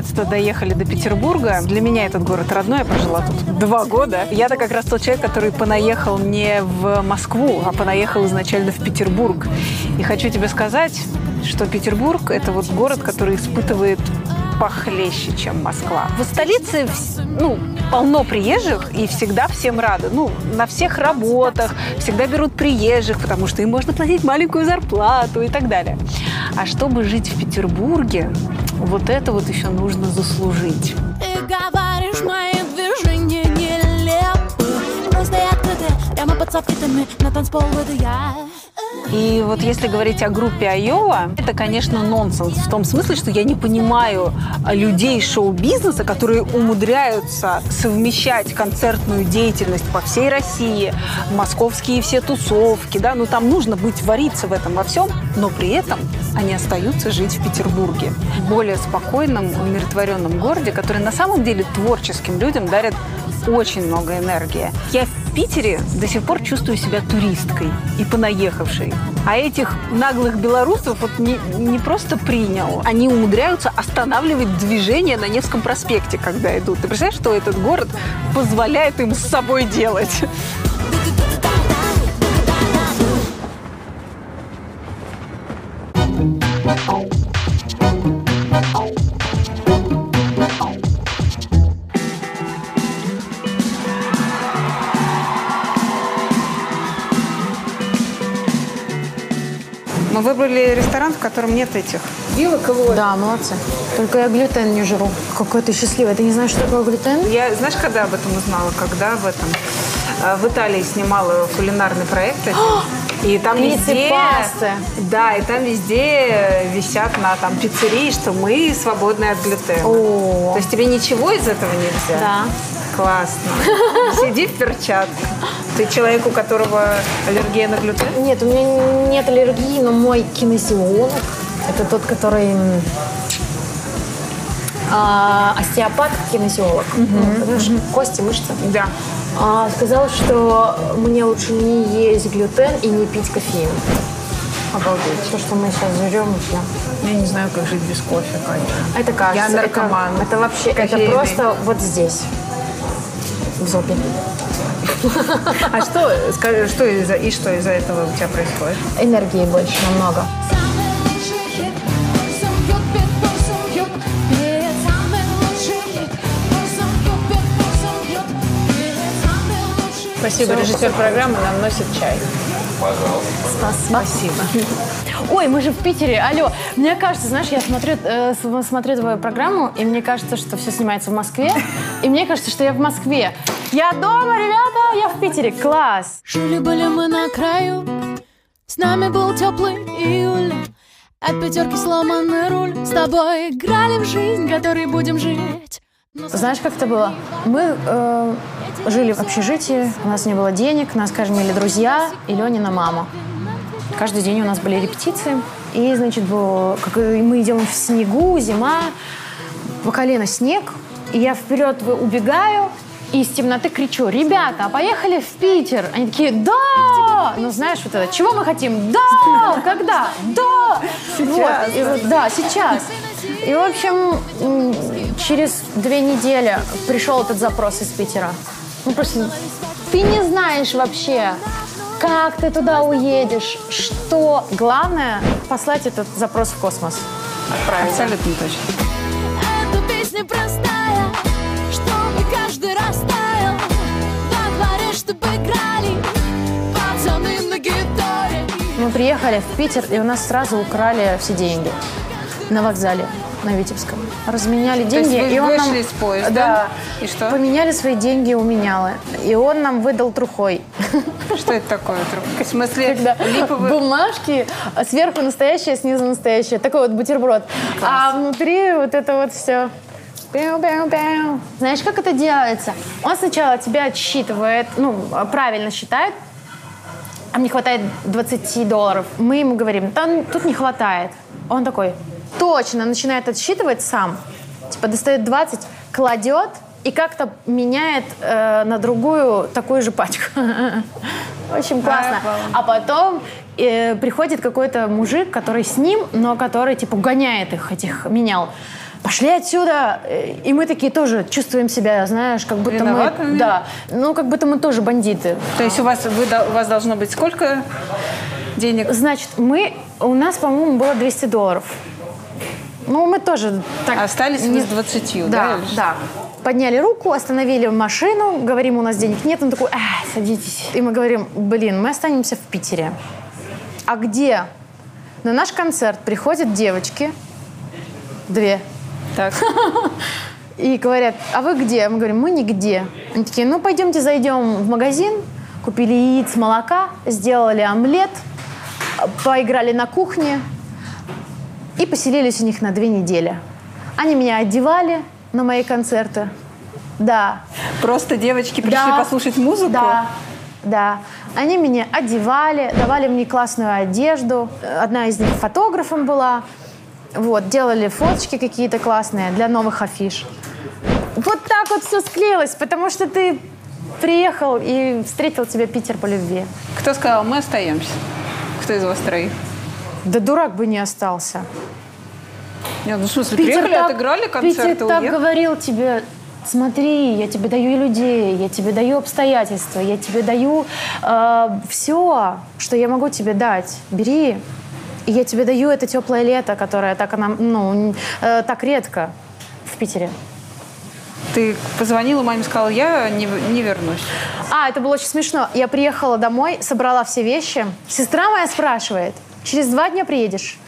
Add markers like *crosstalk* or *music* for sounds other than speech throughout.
наконец-то доехали до Петербурга. Для меня этот город родной, я прожила тут два года. Я-то как раз тот человек, который понаехал не в Москву, а понаехал изначально в Петербург. И хочу тебе сказать, что Петербург – это вот город, который испытывает похлеще, чем Москва. В столице ну, полно приезжих и всегда всем рады. Ну, на всех работах всегда берут приезжих, потому что им можно платить маленькую зарплату и так далее. А чтобы жить в Петербурге, вот это вот еще нужно заслужить. Ты говоришь, мои движения нелепы, просто открыты, прямо под софитами на танцпол выйду я. И вот если говорить о группе Айова, это, конечно, нонсенс. В том смысле, что я не понимаю людей шоу-бизнеса, которые умудряются совмещать концертную деятельность по всей России, московские все тусовки, да, ну там нужно быть, вариться в этом во всем, но при этом они остаются жить в Петербурге. В более спокойном, умиротворенном городе, который на самом деле творческим людям дарит очень много энергии. Я в Питере до сих пор чувствую себя туристкой и понаехавшей. А этих наглых белорусов вот не, не просто принял, они умудряются останавливать движение на Невском проспекте, когда идут. Ты представляешь, что этот город позволяет им с собой делать? Мы выбрали ресторан, в котором нет этих вилок и ложек. Да, молодцы. Только я глютен не жру. Какой ты счастливый. Ты не знаешь, что такое глютен? Я, знаешь, когда об этом узнала? Когда об этом? Э, в Италии снимала кулинарный проект. *gasps* И там Пиццы, везде... пасты. Да, и там везде висят на там пиццерии, что мы свободны от глютена. О. То есть тебе ничего из этого нельзя? Да. Классно. Сиди в перчатках. Ты человек, у которого аллергия на глютен? Нет, у меня нет аллергии, но мой кинезиолог, это тот, который а, остеопат, кинезиолог. Знаешь, Кости, мышцы. Да. А, сказал, что мне лучше не есть глютен и не пить кофеин. Обалдеть. То, что мы сейчас жрем пьем. Я не знаю, как жить без кофе, Катя. Это кажется. Я наркоман. Это, это вообще, Кофейный. это просто вот здесь, в зопе. *laughs* А что, скажи, что из-за и что из-за этого у тебя происходит? Энергии больше намного. Спасибо, режиссер программы нам носит чай. Спасибо. Ой, мы же в Питере, алло. Мне кажется, знаешь, я смотрю, э, смотрю твою программу, и мне кажется, что все снимается в Москве. И мне кажется, что я в Москве. Я дома, ребята, я в Питере. Класс. Жили-были мы на краю С нами был теплый июль От пятерки сломанный руль С тобой играли в жизнь, которой будем жить Знаешь, как это было? Мы э, жили в общежитии, у нас не было денег, нас кормили друзья и Ленина мама. Каждый день у нас были репетиции. И, значит, было, как мы идем в снегу, зима, по колено снег, и я вперед убегаю, и из темноты кричу, ребята, поехали в Питер? Они такие, да! Ну, знаешь, вот это, чего мы хотим? Да! Когда? Да! Вот, и да, сейчас. И, в общем, через две недели пришел этот запрос из Питера. Ну, просто ты не знаешь вообще, как ты туда уедешь, что. Главное — послать этот запрос в космос. Отправить. Абсолютно точно. Эта песня простая Чтобы каждый раз таял Во дворе, чтобы играли Пацаны на гитаре Мы приехали в Питер, и у нас сразу украли все деньги на вокзале на Витебском. Разменяли То есть деньги, вы и он нам... из поезда, Да. и что? Поменяли свои деньги у менялы. И он нам выдал трухой. Что это такое? В смысле, Когда липовый... бумажки, а сверху настоящее, снизу настоящее. Такой вот бутерброд. А внутри вот это вот все. Пяу-пяу-пяу. Знаешь, как это делается? Он сначала тебя отсчитывает, ну, правильно считает, а мне хватает 20 долларов. Мы ему говорим, там тут не хватает. Он такой, точно, начинает отсчитывать сам. Типа достает 20, кладет и как-то меняет э, на другую такую же пачку. *laughs* Очень классно. А потом э, приходит какой-то мужик, который с ним, но который типа гоняет их, этих менял. пошли отсюда. Э, И мы такие тоже чувствуем себя, знаешь, как будто Виноватыми? мы... Да, ну как будто мы тоже бандиты. То есть у вас, вы, у вас должно быть сколько денег? Значит, мы... У нас, по-моему, было 200 долларов. Ну, мы тоже так... Остались не- с 20, да? Да, да. Подняли руку, остановили машину, говорим, у нас денег нет. Он такой, «Эх, садитесь. И мы говорим, блин, мы останемся в Питере. А где? На наш концерт приходят девочки, две, Так. *laughs* и говорят, а вы где? Мы говорим, мы нигде. Они такие, ну пойдемте зайдем в магазин, купили яиц, молока, сделали омлет, поиграли на кухне и поселились у них на две недели. Они меня одевали на мои концерты. Да, Просто девочки пришли Да. послушать музыку? да, да. Они меня одевали, давали мне классную одежду. Одна из них фотографом была. Вот, делали фоточки какие-то классные для новых афиш. Вот так вот все склеилось, потому что ты приехал и встретил тебя Питер по любви. Кто сказал, мы остаемся? Кто из вас троих? Да дурак бы не остался. Нет, ну в смысле, приехали, так- отыграли концерт Питер так уехали? говорил тебе, смотри, я тебе даю людей, я тебе даю обстоятельства, я тебе даю все, что я могу тебе дать. Бери. И я тебе даю это теплое лето, которое так, она, ну, э, так редко в Питере. Ты позвонила маме, сказала, я не, не вернусь. А, это было очень смешно. Я приехала домой, собрала все вещи. Сестра моя спрашивает, через два дня приедешь?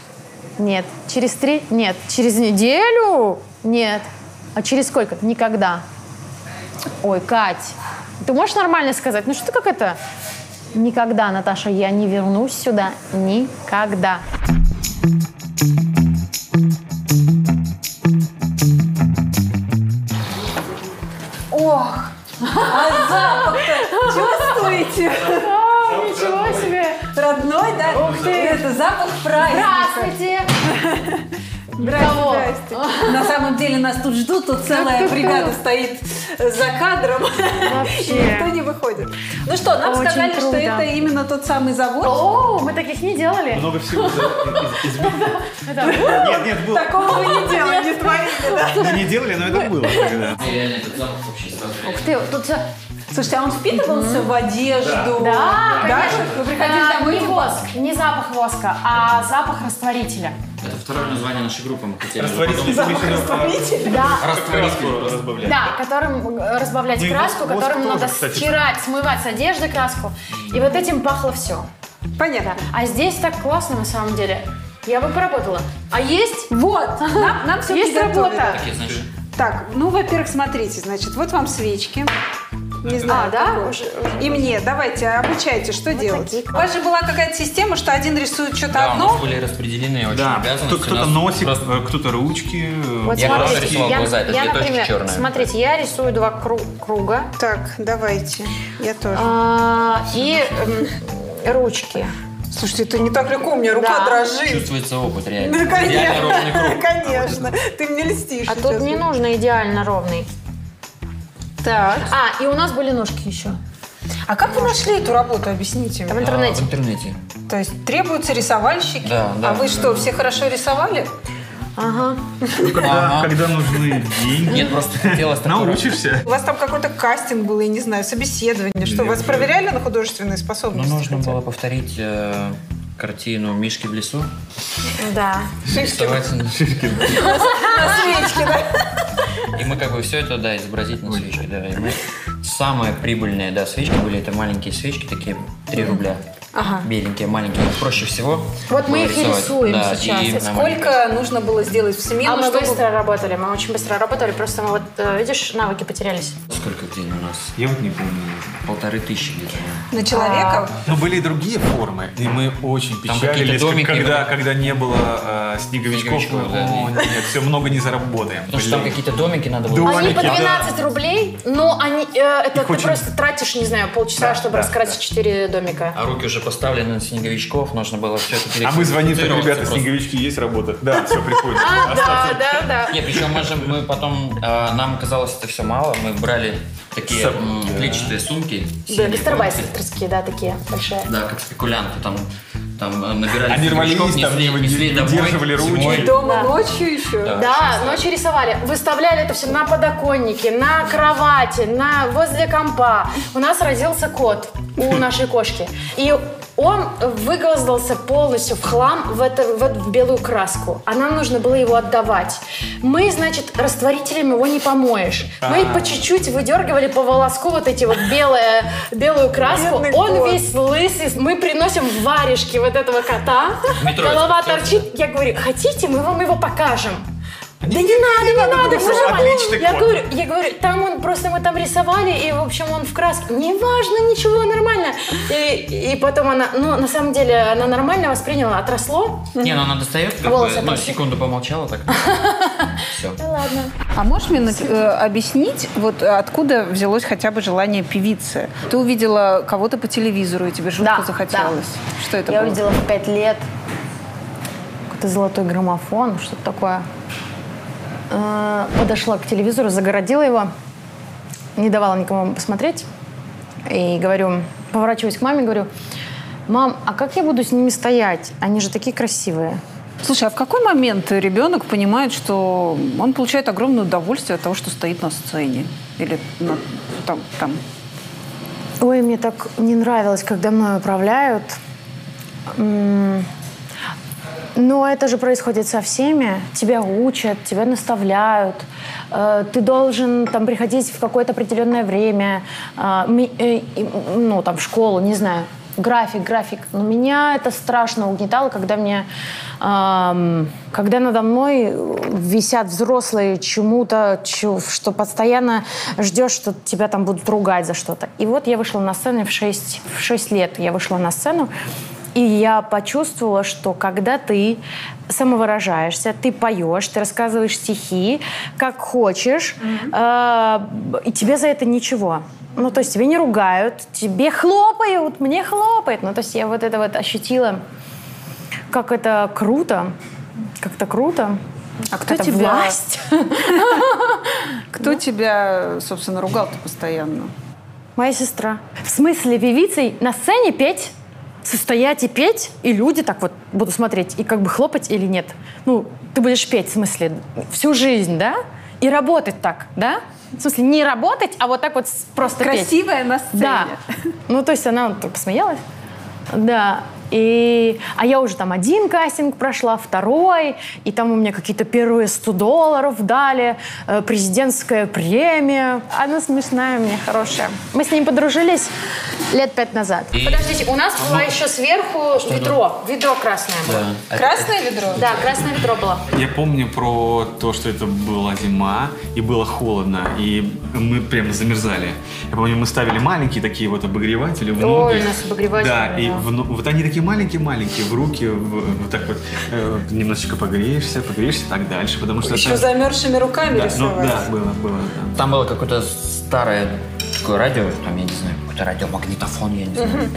Нет. Через три? Нет. Через неделю? Нет. А через сколько? Никогда. Ой, Кать, ты можешь нормально сказать? Ну что ты как это? Никогда, Наташа, я не вернусь сюда. Никогда. Ох, Чувствуете? *laughs* Родной, да? Ух ты! Это запах праздника. Здравствуйте! Здрасте, здрасте. На самом деле нас тут ждут, тут целая бригада стоит за кадром. Вообще. *laughs* Никто не выходит. Ну что, нам Очень сказали, что круто. это именно тот самый завод. О, мы таких не делали. Много всего да, из- из- *laughs* Это- Нет, нет, было. Такого вы не делали, не творили, да? Мы не делали, но это было тогда. Реально этот запах вообще сразу. Ух ты, тут. Слушайте, а он впитывался в одежду? Да, Да? конечно. Вы приходили А, домой не и воск, не запах воска, а запах растворителя. Это второе название нашей группы. Мы хотели Растворитель потом- смешанного Да, краску разбавлять. да, которым э, разбавлять Ну краску, воск которым тоже, надо кстати. стирать, смывать с одежды краску. И вот этим пахло все. Понятно. А здесь так классно на самом деле. Я бы поработала. А есть? Вот, нам, нам все Есть работа. Так, ну, во-первых, смотрите, значит, вот вам свечки. Не знаю, А, да? Уже- И мне, давайте, обучайте, что делать. такие У вас же была какая-то система, что один рисует что-то Да, у одно, нас были распределены очень Да, обязанности. кто- У кто-то нас носик, просто- э, кто-то ручки. Вот Я главное рисовал я, глаза, это я, две точки например, черные. смотрите, я рисую два кру- круга Так, давайте. Я тоже. а, и м, ручки. Слушайте, это не так легко, у меня рука Да. дрожит. Чувствуется опыт, реально. Идеально ровный конечно, круг. конечно. Ты мне льстишь А сейчас. тут не нужно идеально ровный. Так. А, и у нас были ножки еще. А как вы нашли эту работу, объясните В мне? А, интернете. В интернете. То есть требуются рисовальщики? Да, да. А вы что, все хорошо рисовали? Ага. Ну, когда, Ага. когда нужны деньги, Нет, просто хотелось научишься. У вас там какой-то кастинг был, я не знаю, собеседование. Что, вас проверяли на художественные Ну, способности? нужно хотя бы? было повторить э, картину «Мишки в лесу». Да. Рисовать. На свечке, да? И мы как бы все это, да, изобразить на свечке, да. И мы... Самые прибыльные, да, свечки были, это маленькие свечки, такие 3 рубля. Ага. Беленькие, маленькие. Проще всего. Вот мы их и рисовать. рисуем Да, сейчас. и. Сколько нужно было сделать в смену, А мы чтобы... быстро работали, мы очень быстро работали, просто мы вот, э, видишь, навыки потерялись. Сколько день у нас? Я вот не помню. Полторы тысячи где-то. На человека? Но были и другие формы, и мы очень печалились, домики когда, когда не было э, снеговичков. Снеговичков, да. О, нет, все много не заработаем. Потому что там какие-то домики надо было. Домики, Они по да. 12 рублей, но они, э, это Их ты очень- просто тратишь, не знаю, полчаса, Да, чтобы да, раскрасить да. 4 домика. А руки уже поставлены на снеговичков, нужно было все это А мы звоним, так, ребята, просто. снеговички есть работа? Да, все, приходит. А, да, да, да. Не, причем мы же мы потом э, нам казалось это все мало, мы брали такие клетчатые сумки. Да, гастарбайтерские, да, такие большие. Да, как спекулянты там. Там э, набирали Они рвались, снеговичков, там, несли, не несли домой выдерживали ручки. зимой. Дома Да. ночью еще. Да. Да, ночью рисовали. Выставляли это все на подоконнике, на кровати, на возле компа. У нас родился кот у нашей кошки. И он выгвоздался полностью в хлам в, это, в эту белую краску. А нам нужно было его отдавать. Мы, значит, растворителем его не помоешь. Мы по чуть-чуть выдергивали по волоску вот эти вот белые, белую краску. Бедный он кот. весь лысый. Мы приносим варежки вот этого кота. метро Голова торчит. Я говорю, хотите, мы вам его покажем. Да не надо, не надо, думаю, все что нормально. отличный Я кот. говорю, я говорю, там он просто мы там рисовали, и, в общем, он в краске. Неважно, ничего, нормально. И, и потом она, ну, на самом деле, она нормально восприняла, отросло. Не, ну она достает, как Волосы бы, ну, секунду помолчала, так. *laughs* Все. Да ладно. А можешь мне э, объяснить, вот э, откуда взялось хотя бы желание певицы? Ты увидела кого-то по телевизору, и тебе жутко Да, захотелось. Что это Я было? увидела в пять лет какой-то золотой граммофон, что-то такое. Э, Подошла к телевизору, загородила его, не давала никому посмотреть. И говорю, поворачиваюсь к маме, говорю, мам, а как я буду с ними стоять? Они же такие красивые. Слушай, а в какой момент ребенок понимает, что он получает огромное удовольствие от того, что стоит на сцене? Или на- там, там? Ой, мне так не нравилось, когда мной управляют. М, Но это же происходит со всеми. Тебя учат, тебя наставляют. Э, Ты должен там приходить в какое-то определенное время, э, э, ну там в школу, не знаю. График, график. Но меня это страшно угнетало, когда мне, ам, когда надо мной висят взрослые чему-то, что постоянно ждешь, что тебя там будут ругать за что-то. И вот я вышла на сцену в 6, в 6 лет. Я вышла на сцену, и я почувствовала, что когда ты самовыражаешься, ты поешь, ты рассказываешь стихи, как хочешь, э, и тебе за это ничего. Ну, то есть тебе не ругают, тебе хлопают, мне хлопают. Ну, то есть я вот это вот ощутила, как это круто, как это круто. А кто Это тебя, власть. *laughs* кто тебя, собственно, ругал-то постоянно? Моя сестра. В смысле певицей на сцене петь? Состоять и петь, и люди так вот будут смотреть, и как бы хлопать или нет. Ну, ты будешь петь, в смысле, всю жизнь, да? И работать так, да? В смысле, не работать, а вот так вот просто петь. Красивая на сцене. Да. Ну, то есть она вот посмеялась. Да. И, а я уже там один кастинг прошла, второй, и там у меня какие-то первые 100 долларов дали, э, президентская премия. Она смешная меня, хорошая. Мы с ней подружились лет пять назад. И- Подождите, у нас была еще сверху ведро, ведро красное было. Да. Красное ведро? Да, красное ведро было. Я помню про то, что это была зима, и было холодно, и мы прям замерзали. Я помню, мы ставили маленькие такие вот обогреватели в Ой, ноги. у нас обогреватели Да, были, и да. в вот они такие маленькие-маленькие, в руки, в- вот так вот, э, немножечко погреешься, погреешься, так дальше, потому что... Еще это- замерзшими руками да, ну, рисовать. да, было, было, да. Там было какое-то старое такое радио, там, я не знаю, какой-то радиомагнитофон, я не знаю.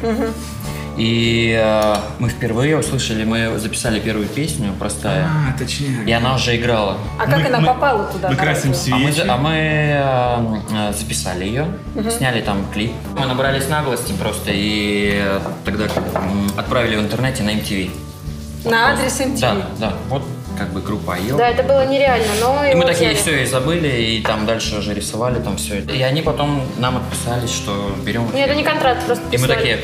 И э, мы впервые услышали, мы записали первую песню, простая, А, точнее. и она уже играла. А как Мы- она мы- попала туда? Мы красим радио? А мы, свечи. а мы э, записали ее, сняли там клип. Мы набрались наглости просто и э, тогда отправили в интернете на MTV. На адрес MTV. Да, да, вот как бы группа Айо. Да, это было нереально, но И мы такие взяли. все и забыли, и там дальше уже рисовали там все это. И они потом нам отписались, что берем. Нет, это не контракт, просто И мы такие.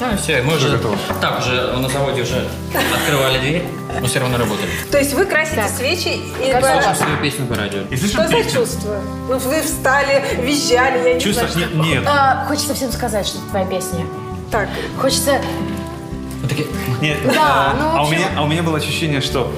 Ну все, мы уже готово. так уже на заводе уже открывали дверь, но все равно работали. То есть вы красите свечи и... Слушаем свою песню по радио. Что за чувство? Ну, вы встали, визжали, я не что... Нет, нет. А, хочется всем сказать, что это твоя песня. Так, Хочется... Такие, Нет, Да, ну, а у меня, а у меня было ощущение, что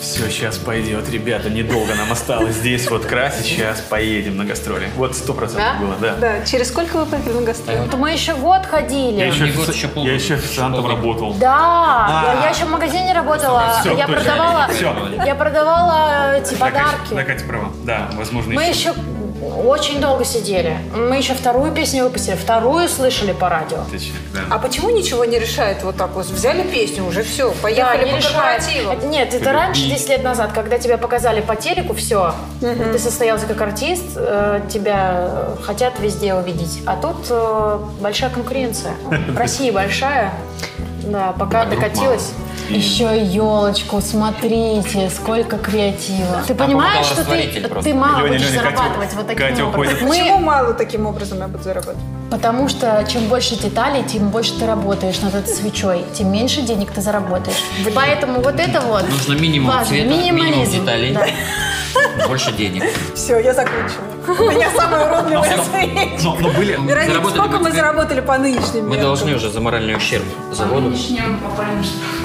все, сейчас пойдет, ребята, недолго нам осталось здесь вот красить, сейчас поедем на гастроли. Вот сто процентов Да? было, да. да, через сколько вы поехали на гастроли? То мы еще год ходили. Я еще, год, еще полгода. я еще официантом Полгода. работал. Да, А. я, я еще в магазине работала. Всё, я точно. продавала, я продавала эти подарки. да, Катя права. Да, возможно, Мы еще очень долго сидели. Мы еще вторую песню выпустили, вторую слышали по радио. Точно, да. А почему ничего не решает вот так вот? Взяли песню, уже все, Да, поехали не по. Это- Нет, это раньше, 10 лет назад, когда тебя показали по телеку, все, ты состоялся как артист, э, тебя э, хотят везде увидеть. А тут э, большая конкуренция. *laughs* Россия большая. Да, пока Подруг докатилась. Мало. Еще и елочку, смотрите, сколько креатива. Ты понимаешь, что ты, ты мало Леня, будешь Леня, Катя- зарабатывать вот таким Катя образом. уходит. Мы- Почему мало таким образом я буду зарабатывать? Потому что чем больше деталей, тем больше ты работаешь над этой свечой, тем меньше денег ты заработаешь. Поэтому вот это вот Нужно минимум важно. цвета, минимум Минимализм. деталей. Да. Больше денег. Все, я закончила. У меня самая уродливая свеча. Но, но были... Вероника, сколько мы теперь. заработали по нынешним Мы меркам? должны уже за моральный ущерб заводу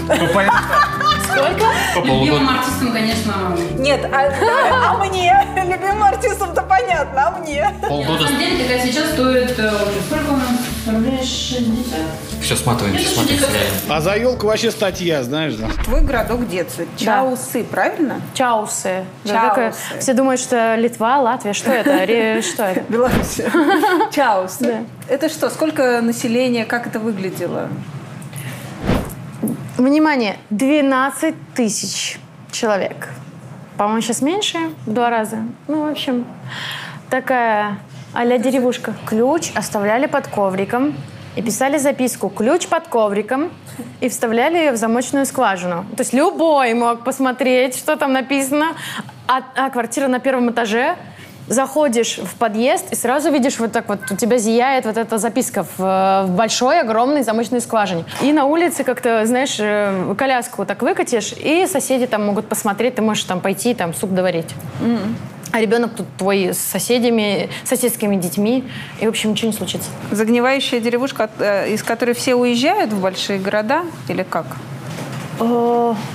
Сколько? по Любимым артистам, конечно, Нет, а, да, а мне? Любимым артистам-то понятно, а мне? на Полгода. самом деле такая свеча стоит, э, сколько у нас? Рублей 60? Все. 60. реально. А за елку вообще статья, знаешь, да? Твой городок детства. Чаусы, правильно? Чаусы. Да, Чаусы. такое- Все думают, что Литва, Латвия. Что это? Что это? Беларусь. *laughs* Чаусы. Это что? Сколько населения? Как это выглядело? Внимание, 12 тысяч человек. По-моему, сейчас меньше, в два раза. Ну, в общем, такая а-ля деревушка. Ключ оставляли под ковриком и писали записку «Ключ под ковриком» и вставляли ее в замочную скважину. То есть любой мог посмотреть, что там написано. А, а квартира на первом этаже заходишь в подъезд и сразу видишь вот так вот, у тебя зияет вот эта записка в, э, большой, огромной замочной скважине. И на улице как-то, знаешь, э, коляску так выкатишь, и соседи там могут посмотреть, ты можешь там пойти, там суп доварить. А ребенок тут твой с соседями, соседскими детьми, и, в общем, ничего не случится. Загнивающая деревушка, э, из которой все уезжают в большие города? Или как?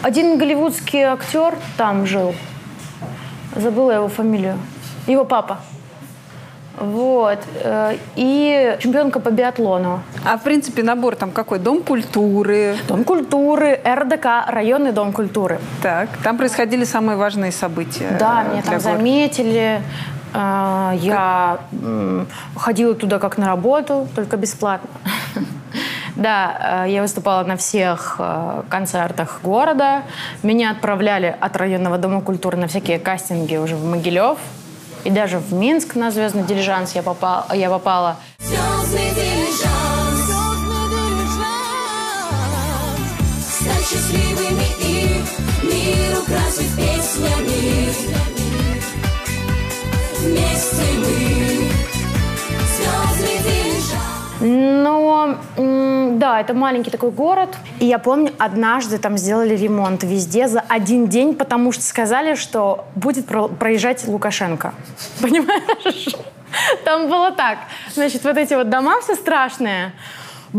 Один голливудский актер там жил. Забыла его фамилию. Его папа. Вот. Э, И чемпионка по биатлону. А в принципе набор там какой? Дом культуры. Дом культуры, РДК, районный дом культуры. Так, там происходили самые важные события. Да, э, меня там города. заметили. Э, Я м, ходила туда как на работу, только бесплатно. *laughs* Да, я выступала на всех концертах города. Меня отправляли от районного дома культуры на всякие кастинги уже в Могилев. И даже в Минск на звездный дилижанс я попала. Я попала. Звездный дилижанс, Стать счастливыми и мир украсить песнями Вместе мы Звездный дилижанс Но, да, это маленький такой город. И я помню, однажды там сделали ремонт везде за один день, потому что сказали, что будет про- проезжать Лукашенко. *laughs* Понимаешь? Там было так. Значит, вот эти вот дома все страшные.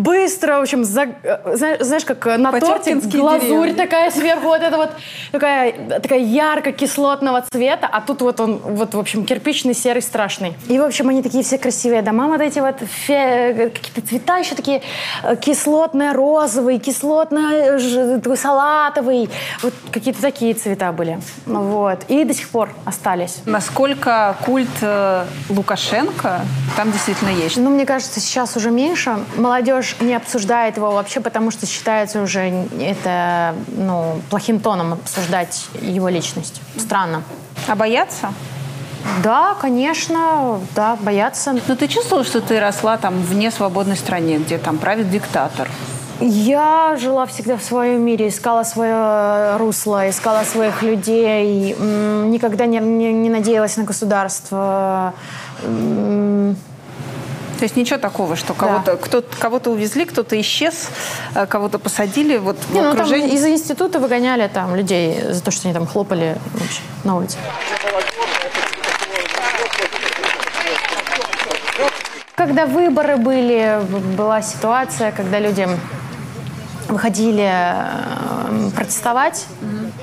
Быстро, в общем, за- э, зна- знаешь, как э, на торте глазурь деревни. такая сверху, вот это вот такая, такая ярко-кислотного цвета, а тут вот он, вот, в общем, кирпичный, серый, страшный. И, в общем, они такие все красивые дома, вот эти вот фе- какие-то цвета еще такие э, кислотно-розовый, кислотно-такой салатовый, вот какие-то такие цвета были. Ну Вот. И до сих пор остались. Насколько культ э, Лукашенко там действительно есть? Ну, мне кажется, сейчас уже меньше. Молодежь не обсуждает его вообще, потому что считается уже это ну, плохим тоном обсуждать его личность. Странно. А боятся? Да, конечно, да, боятся. Но ты чувствовала, что ты росла там в несвободной стране, где там правит диктатор? Я жила всегда в своем мире, искала свое русло, искала своих людей, никогда не, не- не надеялась на государство. То есть ничего такого, что кого-то кто кого-то увезли, кто-то исчез, э, кого-то посадили вот в Не, ну, там из института выгоняли там людей за то, что они там хлопали вообще на улице. Когда выборы были, была ситуация, когда люди выходили э, протестовать,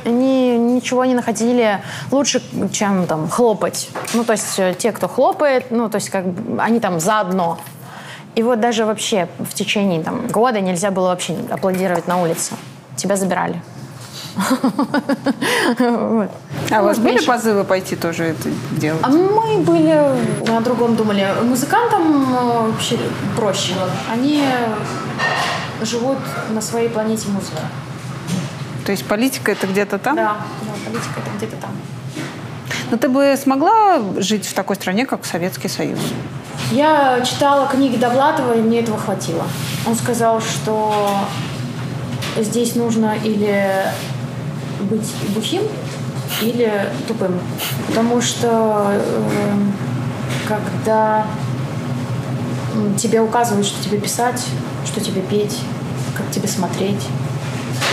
они ничего не находили лучше, чем там хлопать. Ну, то есть э, те, кто хлопает, ну, то есть как они там заодно. И вот даже вообще в течение там, года нельзя было вообще аплодировать на улице. Тебя забирали. А у вас Может, были позывы пойти тоже это делать? А мы были на другом думали. Музыкантам э, вообще проще. Они живут на своей планете музыки. То есть политика это где-то там? Да, да, политика это где-то там. Но ты бы смогла жить в такой стране, как Советский Союз? Я читала книги Довлатова, и мне этого хватило. Он сказал, что здесь нужно или быть бухим, или тупым. Потому что э, когда тебе указывают, что тебе писать, что тебе петь, как тебе смотреть,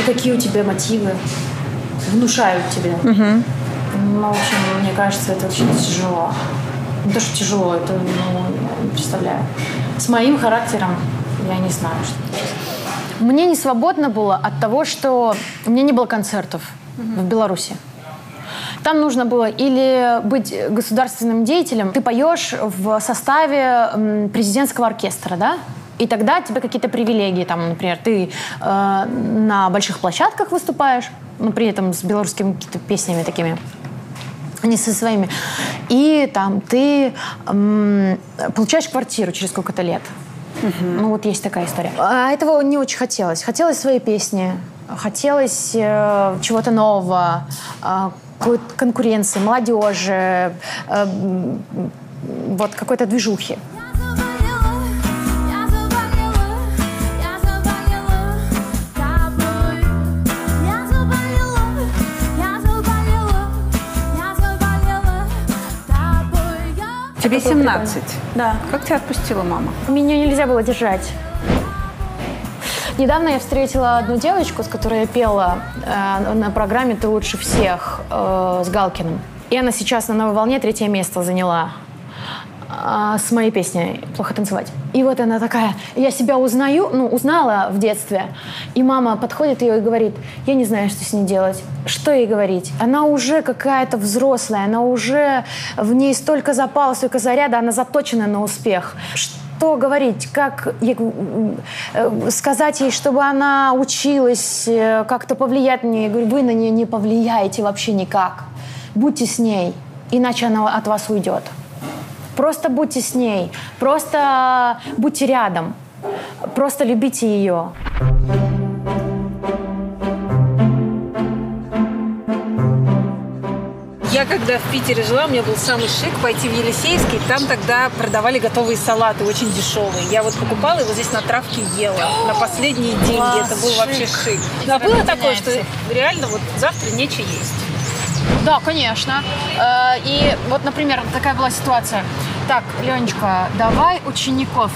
какие у тебя мотивы, внушают тебе. Ну, в общем, мне кажется, это очень тяжело. Не то, что тяжело, это, ну, не представляю. С моим характером я не знаю, что. Мне не свободно было от того, что у меня не было концертов в Беларуси. Там нужно было или быть государственным деятелем, ты поешь в составе президентского оркестра, да? И тогда тебе какие-то привилегии, там, например, ты э, на больших площадках выступаешь, но при этом с белорусскими какими-то песнями такими не со своими. И там ты м, получаешь квартиру через сколько-то лет. Ну вот есть такая история. А этого не очень хотелось. Хотелось своей песни, хотелось э, чего-то нового, э, какой-то конкуренции, молодежи, э, вот какой-то движухи. Тебе 17. Да. Как тебя отпустила мама? Меня нельзя было держать. Недавно я встретила одну девочку, с которой я пела э, на программе «Ты лучше всех» э, с Галкиным. И она сейчас на «Новой волне» третье место заняла а, с моей песней «Плохо танцевать». И вот она такая, я себя узнаю, ну, узнала в детстве. И мама подходит ее и говорит, я не знаю, что с ней делать. Что ей говорить? Она уже какая-то взрослая, она уже, в ней столько запала, столько заряда, она заточена на успех. Что говорить? Как э, сказать ей, чтобы она училась, э, как-то повлиять на нее? Я говорю, вы на нее не повлияете вообще никак. Будьте с ней, иначе она от вас уйдет. Просто будьте с ней, просто будьте рядом, просто любите ее. Я когда в Питере жила, у меня был самый шик пойти в Елисейский. Там тогда продавали готовые салаты, очень дешевые. Я вот покупала и вот здесь на травке ела. На последние деньги. Это был вообще шик. Но было такое, что реально вот завтра нечего есть. Да, конечно. Э, И вот, например, такая была ситуация. Так, Ленечка, давай учеников,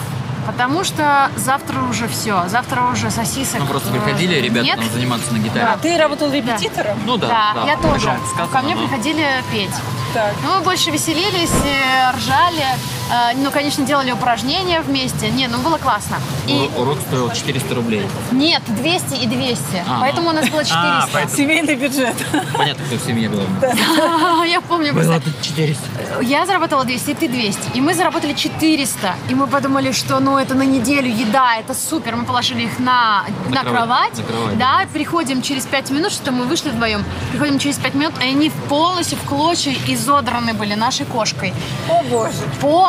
потому что завтра уже все, завтра уже сосисок. Ну, просто э, приходили ребята нет. нам заниматься на гитаре. А ты работал репетитором? Ну да, Да, да. я тоже. Сказано, Ко мне но- приходили петь. Так. Ну, мы больше веселились, э, ржали. Э, Ну, конечно, делали упражнения вместе. Не, ну было классно. И Уро- Урок стоил 400 рублей. нет, 200 и 200. А. Поэтому у нас было 400. Семейный бюджет. Понятно, кто в семье был. *laughs* Я помню. Было просто. тут 400. Я заработала 200, и ты 200. И мы заработали 400. И мы подумали, что ну это на неделю еда, это супер. Мы положили их на, на, кровать, кровать. на кровать. Да, приходим через 5 минут, что мы вышли вдвоем. Приходим через 5 минут, и они полностью в клочья изодраны были нашей кошкой. О боже.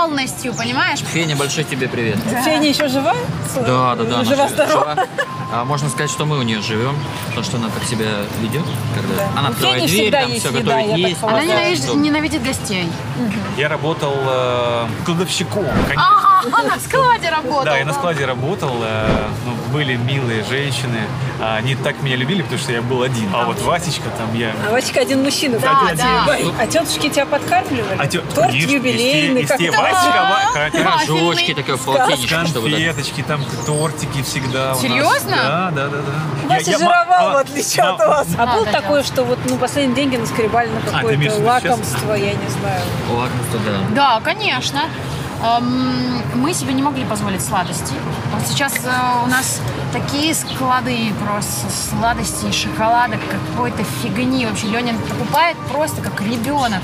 Полностью, понимаешь? Феня, большой тебе привет. Феня еще жива? Да, да, да. она жива. А, можно сказать, что мы у нее живем, потому что она так себя ведет, когда она У открывает Фени дверь, есть все еда, готовит есть. Она ненавидит, Что? ненавидит гостей. Я работал э, кладовщиком, конечно. А, она в складе работала. Да, я на складе работал, э, ну, были милые женщины, а они так меня любили, потому что я был один. А вот Васечка там я... А Васечка один мужчина. Да, да. тебе. А тетушки тебя подкармливали? А тё- Торт конечно, юбилейный. есте- как-то. Васечка, Рожочки такое так. конфеточки, там тортики всегда. Серьезно? Да, да, да. да. Вася жировал, а, в отличие от да. вас. А Да, было да, такое, что вот ну, последние деньги наскребали на А, какое-то лакомство, я не знаю. Лакомство, да. Да, конечно. Эм, Мы себе не могли позволить сладости. Вот сейчас э, у нас такие склады просто сладостей, шоколада, какой-то фигни. Вообще Леня покупает просто как ребенок.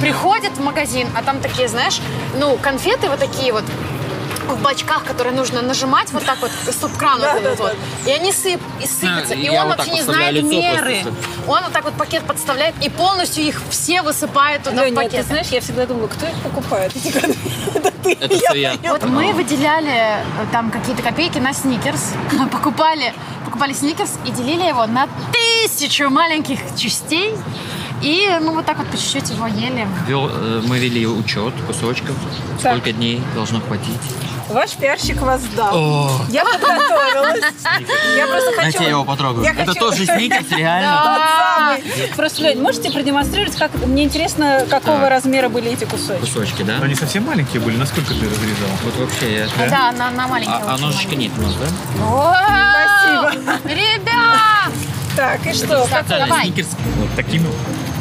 Приходит в магазин, а там такие, знаешь, ну, конфеты вот такие вот в бачках, которые нужно нажимать вот так вот, стоп-кран вот этот вот. И они сып, и сыпятся. А, и я он вообще не знает меры. Он вот так вот пакет подставляет и полностью их все высыпает туда в Леня, ты пакет. знаешь, я всегда думала, кто их покупает? *laughs* Это все я. Вот мы выделяли э, там какие-то копейки на сникерс, *laughs* покупали, покупали сникерс и делили его на тысячу маленьких частей. И ну вот так вот по чуть-чуть его ели. Вел- э, мы вели учет кусочков, сколько дней должно хватить. Ваш пиарщик вас сдал. Я подготовилась. Я просто хочу... Дайте я его потрогаю. Я Это хочу- тоже сникерс, *laughs* реально? Просто, Лень, можете продемонстрировать, как... Мне интересно, какого Так. размера были эти кусочки. Кусочки, да? Но они совсем маленькие были. Насколько ты разрезал? Вот вообще я... Да, на, на маленькие. А, а ножичка нет у нас, да? Спасибо. Ребят! Так, и что? Давай. сникерс. Вот такими...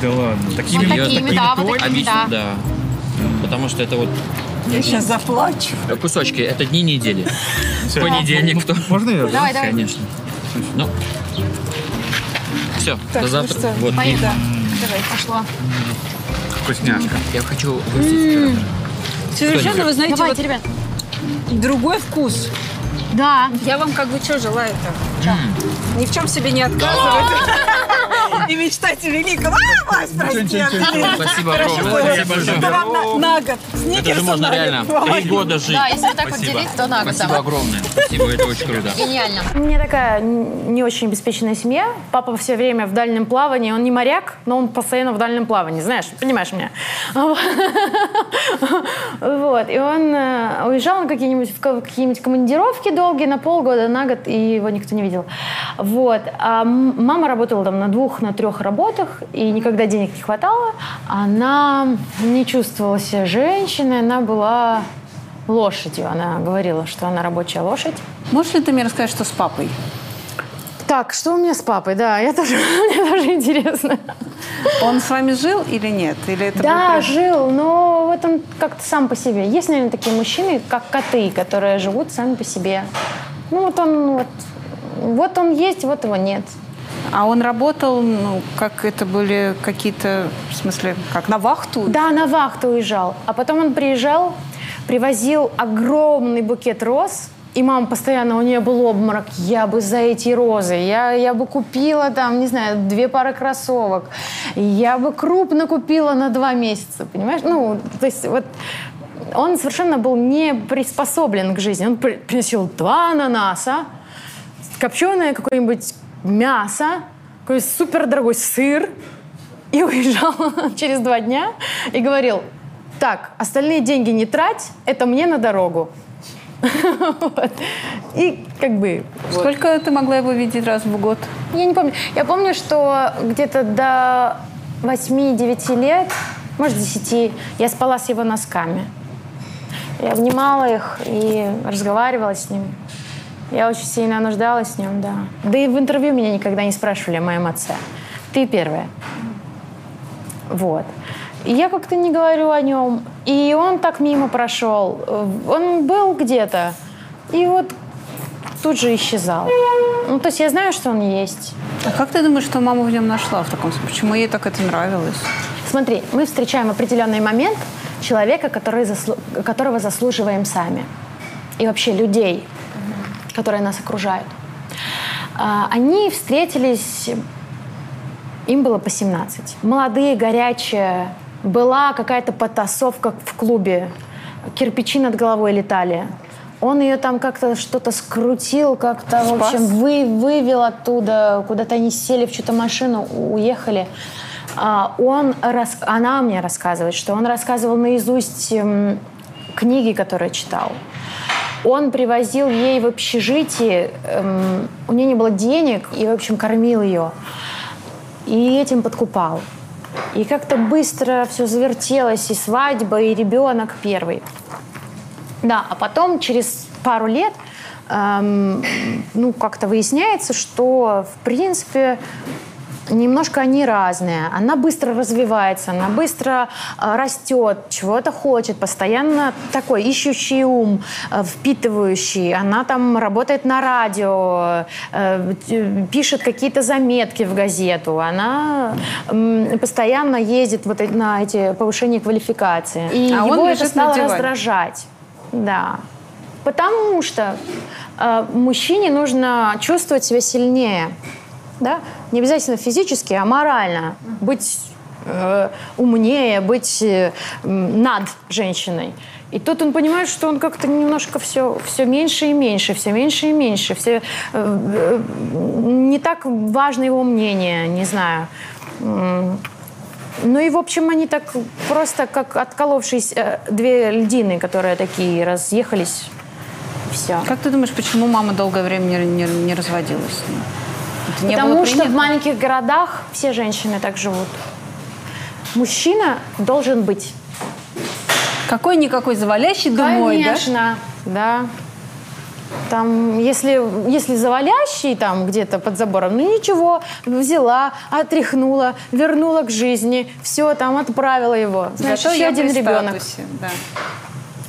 Да ладно. Такими, Вот такими, да, вот такими, да. да. Потому что это вот Я сейчас заплачу. э, кусочки, это дни недели. Всё. Понедельник, кто? Можно я? Давай, давай. Конечно. Ну, все, Так, до ну завтра. что, вот, и Да. Давай, пошло. Вкусняшка. я хочу угостить. Совершенно, вы знаете, Давайте, вот ребят. другой вкус. Да. Я вам как бы что желаю-то? Ни в чем себе не отказывать. *laughs* И мечтайте великого. А, Вась, прости, Андрей. Спасибо огромное. Это равно на год. Это же можно реально три года жить. Да, если так вот Спасибо. делить, то на год. Спасибо огромное. Спасибо, это очень круто. Гениально. У меня такая не очень обеспеченная семья. Папа все время в дальнем плавании. Он не моряк, но он постоянно в дальнем плавании. Знаешь, понимаешь меня? *laughs* Вот. И он э, уезжал на какие-нибудь, в ка- какие-нибудь командировки долгие, на полгода, на год, и его никто не видел. Вот. А мама работала там на двух, на трех работах, и никогда денег не хватало. Она не чувствовала себя женщиной, она была лошадью. Она говорила, что она рабочая лошадь. Можешь ли ты мне рассказать, что с папой? Так, что у меня с папой? Да, я тоже, *laughs* мне тоже интересно. Он с вами жил или нет? Или это Да, был жил, но вот он как-то сам по себе. Есть, наверное, такие мужчины, как коты, которые живут сами по себе. Ну вот он вот, вот он есть, вот его нет. А он работал, ну, как это были какие-то, в смысле, как на вахту? Да, на вахту уезжал. А потом он приезжал, привозил огромный букет роз, и мама постоянно, у нее был обморок, я бы за эти розы, я, я бы купила там, не знаю, две пары кроссовок, я бы крупно купила на два месяца, понимаешь? Ну, то есть вот он совершенно был не приспособлен к жизни. Он при- приносил два ананаса, копченое какое-нибудь мясо, какой супер дорогой сыр, и уезжал *laughs* через два дня и говорил, так, остальные деньги не трать, это мне на дорогу. *laughs* Вот. И как бы... вот. Сколько ты могла его видеть раз в год? Я не помню. Я помню, что где-то до 8-9 лет, может, 10, я спала с его носками. Я обнимала их и разговаривала с ними. Я очень сильно нуждалась в нем, да. Да и в интервью меня никогда не спрашивали о моем отце. Ты первая. Вот. И я как-то не говорю о нем. И он так мимо прошел. Он был где-то. И вот тут же исчезал. Ну, то есть я знаю, что он есть. А как ты думаешь, что мама в нем нашла в таком случае? Почему ей так это нравилось? Смотри, мы встречаем определенный момент человека, который заслу- которого заслуживаем сами. И вообще людей, которые нас окружают. А, Они встретились, им было по 17. Молодые, горячие. Была какая-то потасовка в клубе. Кирпичи над головой летали. Он ее там как-то что-то скрутил, как-то, в общем, вы, вывел оттуда, куда-то они сели в чью-то машину, уехали. А, он, рас- она мне рассказывает, что он рассказывал наизусть эм, книги, которые читал. Он привозил ей в общежитие, эм, у нее не было денег, и, в общем, кормил ее. И этим подкупал. И как-то быстро все завертелось, и свадьба, и ребенок первый. Да, а потом через пару лет эм, ну, как-то выясняется, что, в принципе, немножко они разные. Она быстро развивается, она быстро э, растет, чего-то хочет, постоянно такой ищущий ум, э, впитывающий. Она там работает на радио, э, пишет какие-то заметки в газету. Она постоянно ездит вот на эти повышения квалификации. И А его это стало раздражать. Да. Потому что э, мужчине нужно чувствовать себя сильнее. Да? Не обязательно физически, а морально. Быть э, умнее, быть э, над женщиной. И тут он понимает, что он как-то немножко все, все меньше и меньше, все меньше и меньше. Все, э, э, не так важно его мнение, не знаю. Ну и, в общем, они так просто, как отколовшись э, две льдины, которые такие разъехались. Все. Как ты думаешь, почему мама долгое время не, не, не разводилась с ним? Это не Потому было что в маленьких городах все женщины так живут. Мужчина должен быть. Какой-никакой завалящий домой, да? Конечно, да. Там, если, если завалящий там где-то под забором, ну ничего, взяла, отряхнула, вернула к жизни, все, там отправила его. Значит, Зато еще один ребенок. статусе, да.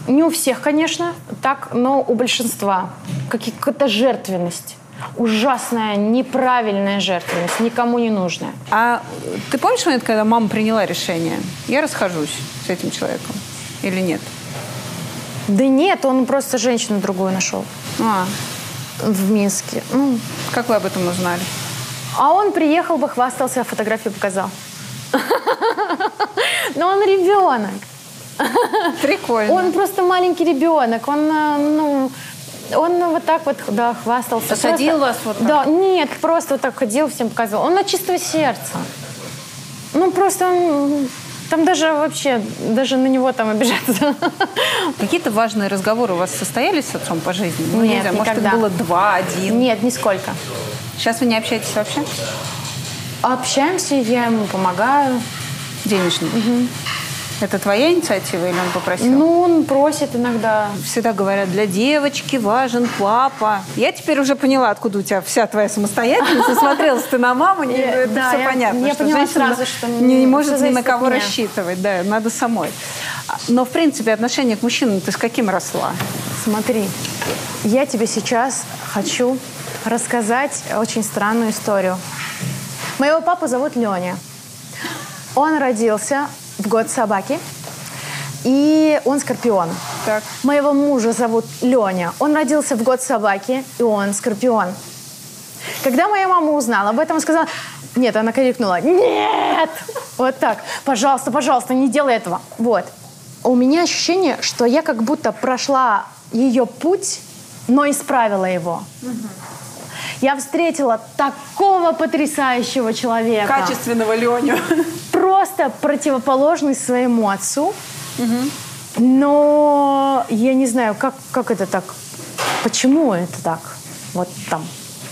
Не у всех, конечно, так, но у большинства. Какая-то жертвенность. Ужасная, неправильная жертвенность, никому не нужная. А ты помнишь момент, когда мама приняла решение? Я расхожусь с этим человеком или нет? Да нет, он просто женщину другую нашел А, в Минске. Ну, как вы об этом узнали? А он приехал бы, хвастался, фотографию показал. *laughs* Но он ребенок. Прикольно. Он просто маленький ребенок. Он, э, ну, он вот так вот, да, хвастался. Посадил Просто- вас вот так? Да, нет, просто вот так ходил, всем показывал. Он от чистого сердца. Ну, просто он... Там даже вообще, даже на него там обижаться. *laughs* Какие-то важные разговоры у вас состоялись с отцом по жизни? Ну, не Нет, знаю, может, их никогда. было два, один. Нет, нисколько. Сейчас вы не общаетесь вообще? Общаемся, я ему помогаю. Денежно? Это твоя инициатива или он попросил? Ну, он просит иногда. Всегда говорят, для девочки важен папа. Я теперь уже поняла, откуда у тебя вся твоя самостоятельность. *laughs* Насмотрелась ты на маму, не- Я- это да, все я- понятно. я что поняла сразу, что не, не может ни на кого рассчитывать. Да, надо самой. А, Но, в принципе, отношение к мужчинам ты с каким росла? Смотри, я тебе сейчас хочу рассказать очень странную историю. Моего папу зовут Леня. Он родился в год собаки, и он скорпион. Так. Моего мужа зовут Леня. Он родился в год собаки, и он скорпион. Когда моя мама узнала об этом, сказала, нет, она крикнула, нет! Вот так, пожалуйста, пожалуйста, не делай этого. Вот. У меня ощущение, что я как будто прошла ее путь, но исправила его. Я встретила такого потрясающего человека. Качественного Леню. *laughs* Просто противоположный своему отцу. Но я не знаю, как, как это так? Почему это так? Вот там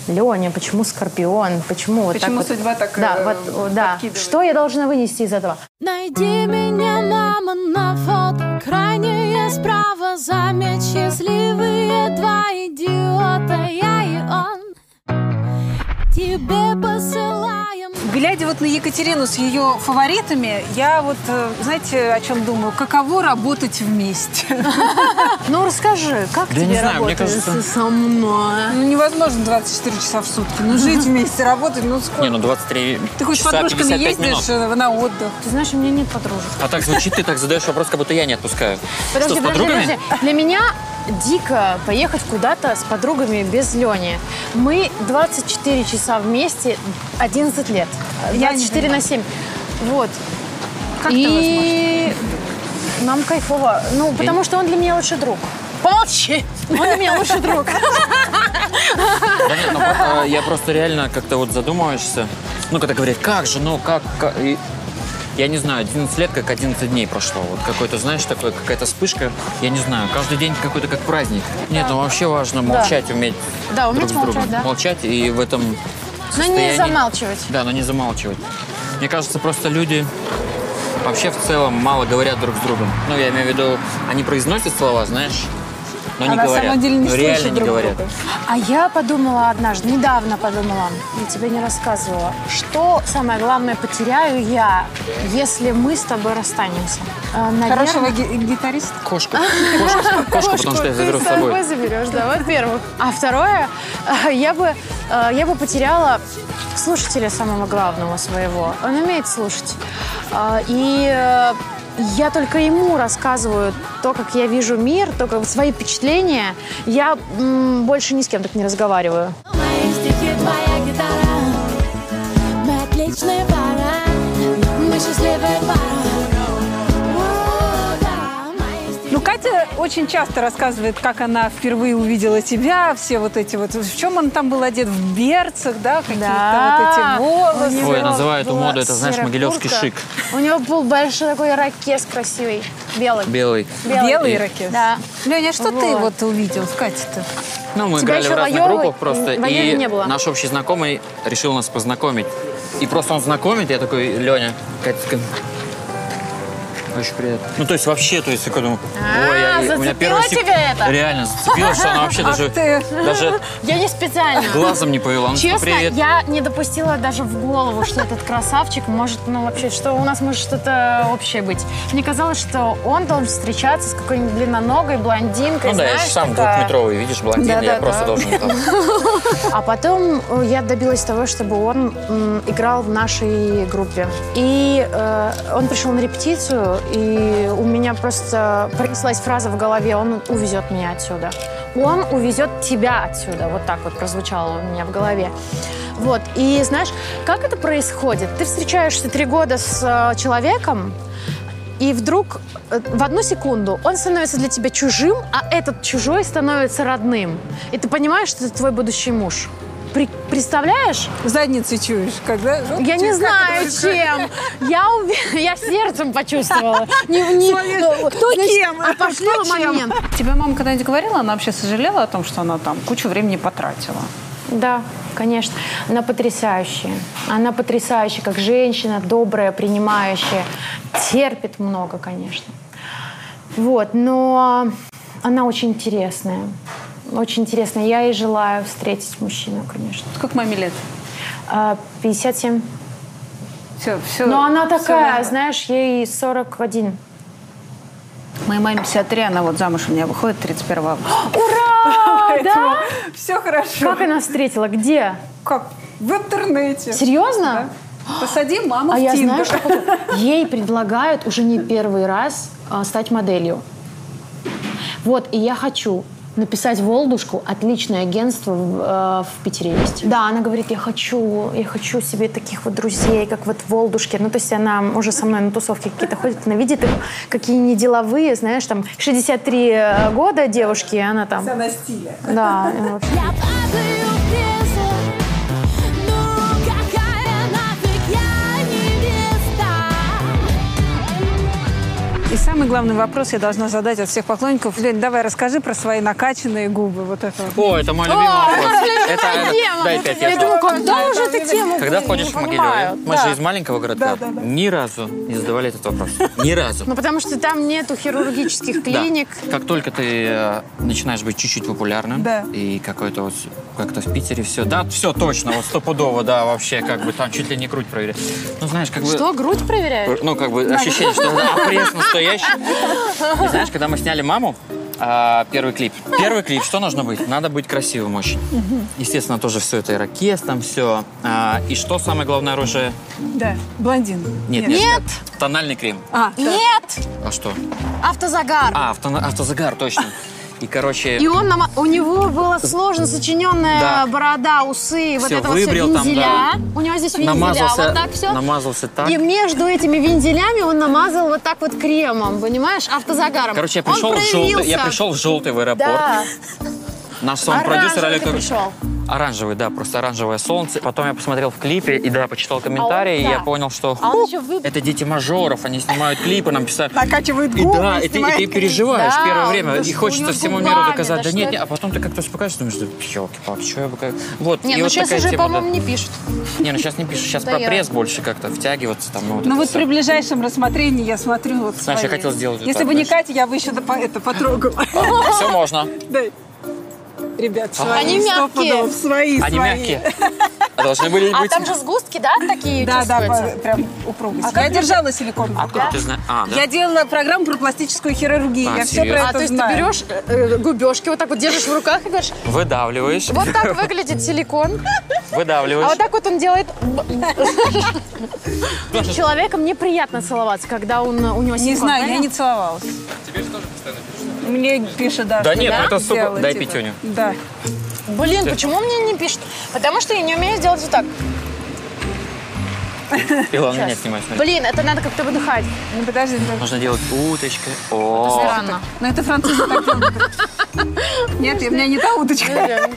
Леня, почему Скорпион, почему вот Почему так вот? судьба так, Да, э, вот, да. Что я должна вынести из этого? Найди меня, мама, на фото Крайнее справа Заметь счастливые два идиота Я и он Тебе посылаем Глядя вот на Екатерину с ее фаворитами, я вот, э, знаете, о чем думаю? Каково работать вместе? *laughs* Ну расскажи, как тебе не знаю, мне работается кажется- со мной? Ну, невозможно 24 часа в сутки. Ну, жить *laughs* вместе, работать, ну, сколько? Не, ну 23 Ты хоть с подружками 55 ездишь э, на отдых? Ты знаешь, у меня нет подружек. А так звучит, ты так задаешь вопрос, как будто я не отпускаю. Подожди, подожди, подожди. Для меня дико поехать куда-то с подругами без Лени. Мы 24 часа вместе 11 лет. Я не 24 на 7. Вот. Как это И нам кайфово. Ну, потому что он для меня лучший друг. Помолчи! Он для меня лучший друг. Да нет, ну, просто я просто реально как-то вот задумываешься. Ну, когда говорят, как же, ну, как, как- и я не знаю, 11 лет, как 11 дней прошло. Вот какой-то, знаешь, такой, какая-то вспышка. Я не знаю, каждый день какой-то как праздник. Нет, ну вообще важно молчать, уметь Да, уметь друг с другом. молчать, да. Молчать и в этом Но не состоянии- замалчивать. Да, но не замалчивать. Мне кажется, просто люди вообще в целом мало говорят друг с другом. Ну, я имею в виду, они произносят слова, знаешь, но не а на говорят. самом деле не но реально слышат не друг говорят. друга. А я подумала однажды, недавно подумала, я тебе не рассказывала, что самое главное потеряю я, если мы с тобой расстанемся. Наверное- Хорошего ги- гитариста? Кошку. Кошку, кошку, потому что я заберу с ты собой. заберешь, да, во-первых. А второе, э, я бы, э, я бы потеряла слушателя самого главного своего. Он умеет слушать. Э, И я только ему рассказываю то, как я вижу мир, то, как свои впечатления. Я больше ни с кем так не разговариваю. Мои стихи, твоя гитара Катя очень часто рассказывает, как она впервые увидела тебя, все вот эти вот... В чем он там был одет? В берцах, да? Какие-то Да. вот эти волосы. Ой, я называю эту моду, это, знаешь, могилевский куртка. шик. У него был большой такой ракес красивый, белый. Белый. Белый И- ирокез. Да. Леня, а что ты Вот. вот увидел в Кате-то? Ну, мы Тебя играли в разных группах просто, и не было. наш общий знакомый решил нас познакомить. И просто он знакомит, я такой, Леня, Катя очень приятно. Ну, то есть вообще, то есть, я думаю, А, ой, я, у меня первый сек- тебя это? Реально, зацепило, что она *laughs* вообще даже, даже Я не специально. глазом не повела. Ну, Честно, привет. я не допустила даже в голову, что этот красавчик может, ну вообще, что у нас может что-то общее быть. Мне казалось, что он должен встречаться с какой-нибудь длинноногой блондинкой, Ну да, я знаешь, же сам такая. двухметровый, видишь, блондин, я Да-да-да. просто должен там. *laughs* А потом э, я добилась того, чтобы он м, играл в нашей группе. И э, он пришел на репетицию, и у меня просто пронеслась фраза в голове «Он увезет меня отсюда». «Он увезет тебя отсюда». Вот так вот прозвучало у меня в голове. Вот. И знаешь, как это происходит? Ты встречаешься три года с э, человеком, и вдруг э, в одну секунду он становится для тебя чужим, а этот чужой становится родным. И ты понимаешь, что это твой будущий муж. При- представляешь? Задницей чуешь, когда... Я не знаю, чем. Я, уве- *laughs* я сердцем почувствовала. Не, не, ну, Кто значит, кем? А чем? момент. Тебе мама когда-нибудь говорила, она вообще сожалела о том, что она там кучу времени потратила? Да, конечно. Она потрясающая. Она потрясающая, как женщина, добрая, принимающая. Терпит много, конечно. Вот, но она очень интересная. Очень интересная. Я ей желаю встретить мужчину, конечно. Сколько маме лет? А, 57. Все, все. Но она такая, знаешь, ей 41. Моей маме 53, она вот замуж у меня выходит 31 августа. *gasps* Ура! *laughs* Да? Все хорошо. Как она встретила? Где? Как? В интернете. Серьезно? Посади маму А в я Тиндер. знаю, что *laughs* ей предлагают уже не первый раз а, стать моделью. Вот, и я хочу написать Волдушку, отличное агентство в, э, в Питере есть. Да, она говорит, я хочу, я хочу себе таких вот друзей, как вот Волдушки. Ну, то есть она уже со мной на тусовки какие-то ходит, она видит их, какие не деловые, знаешь, там 63 года девушки, она там... на стиле. Да. Я падаю в самый главный вопрос я должна задать от всех поклонников. Лень, давай расскажи про свои накачанные губы. Вот это. О, это мой любимый вопрос. Это, дай пять, я Я знаю. думаю, когда уже эту тему Когда входишь в понимаю, Могилеве, мы да. же из маленького городка, ни разу не задавали этот вопрос. Ни разу. Ну, потому что там нету хирургических Да. клиник. Как только ты э, начинаешь быть чуть-чуть популярным, Да. и какой-то вот как-то в Питере все, да, все точно, вот стопудово, да, вообще, как бы там чуть ли не грудь проверяют. Ну, знаешь, как бы... Что, грудь проверяют? Ну, как бы ощущение, что да, пресс настоящий. И знаешь, когда мы сняли «Маму», а, первый клип. Первый клип, что нужно быть? Надо быть красивым очень. Естественно, тоже все это ирокез, там все. и что самое главное оружие? Да, блондин. Нет, Нет. Тональный крем. А, да. Нет! А что? Автозагар. А, авто- автозагар, точно. *laughs* И, короче, И он нам, у него была сложно сочиненная Да. борода, усы, вот Всё, это вот все выбрил там, вензеля. У него здесь вензеля, намазался, вот так все. намазался так. И между этими вензелями он намазал вот так вот кремом, понимаешь, автозагаром. Короче, я пришел в желтый, я пришел в желтый в аэропорт. Да, Наш сон-продюсер Олег пришел. Оранжевый, да, просто оранжевое солнце. Потом я посмотрел в клипе и, да, почитал комментарии, и да. я понял, что А он «Фу, еще вы- это дети мажоров, они снимают клипы, нам писали. Накачивает И губы, да, и ты, и ты переживаешь Да, первое время, да и хочется всему миру губами, доказать, да да, нет, нет, а потом ты как-то успокаиваешься, думаешь, да, елки палки что я бы как... Вот, Не, и ну вот сейчас уже, тема, по-моему, да. не пишут. Не, ну сейчас не пишешь, сейчас Да про я- пресс больше как-то втягиваться там, ну вот Ну вот при ближайшем рассмотрении я смотрю вот Знаешь, я хотел сделать Если бы не. Катя, я бы еще это потрогала. Все можно. *laughs* Ребят, свои. Они мягкие. стопудово, Свои, Они свои. мягкие. Должны были А быть... там же сгустки, да, такие Да, да, прям упругость. я держала силиконовую. Откуда ты знаешь? А, да? Я делала программу про пластическую хирургию. А, я все про А, это то есть знаю. ты берешь э, губежки, вот так вот держишь в руках и говоришь, Выдавливаешь, вот так *laughs* выглядит силикон. А выдавливаешь. вот так вот он делает... С человеком неприятно целоваться, когда он, у него Не силикон. знаю, я не целовалась. Мне пишет, да. Да нет, я это супер. сделала, Дай типа. пятюню. Да. Блин, почему мне не пишут? Потому что я не умею сделать вот так. Илон, меня снимай, смотри. Блин, это надо как-то выдыхать. Ну, подожди. подожди. Нужно делать уточкой. О, Странно. Ну, это французы так делают. Нет, у меня не та уточка.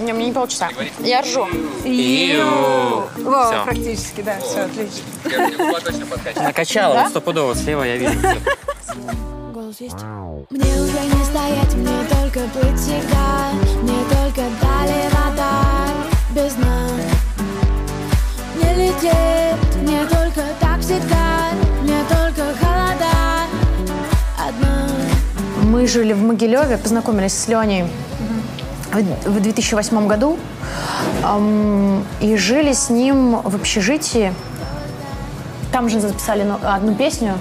Не, мне не получится. Я ржу. Иу. Во, практически, да, все, отлично. накачала, стопудово слева я вижу. Голос есть? Мне уже не стоять, мне только притекать Мне только дали вода без дна Не лететь, мне только так всегда. Мне только холода. Одна. Мы жили в Могилеве, познакомились с Леней в в 2008 году. И жили с ним в общежитии. Там же записали ну- одну песню,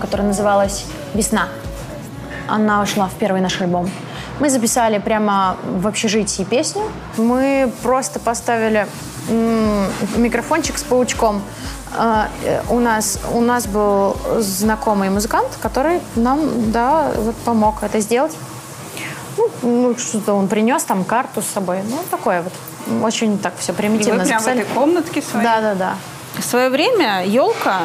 которая называлась «Весна». Она вошла в первый наш альбом. Мы записали прямо в общежитии песню. Мы просто поставили микрофончик с паучком. А, э, У нас, у нас был знакомый музыкант, который нам да, вот помог это сделать. Ну, ну, что-то он принес, там карту с собой. Ну, такое вот. Очень так все И примитивно вы прям в записали. этой комнатке своей? Да, да, да. В свое время Елка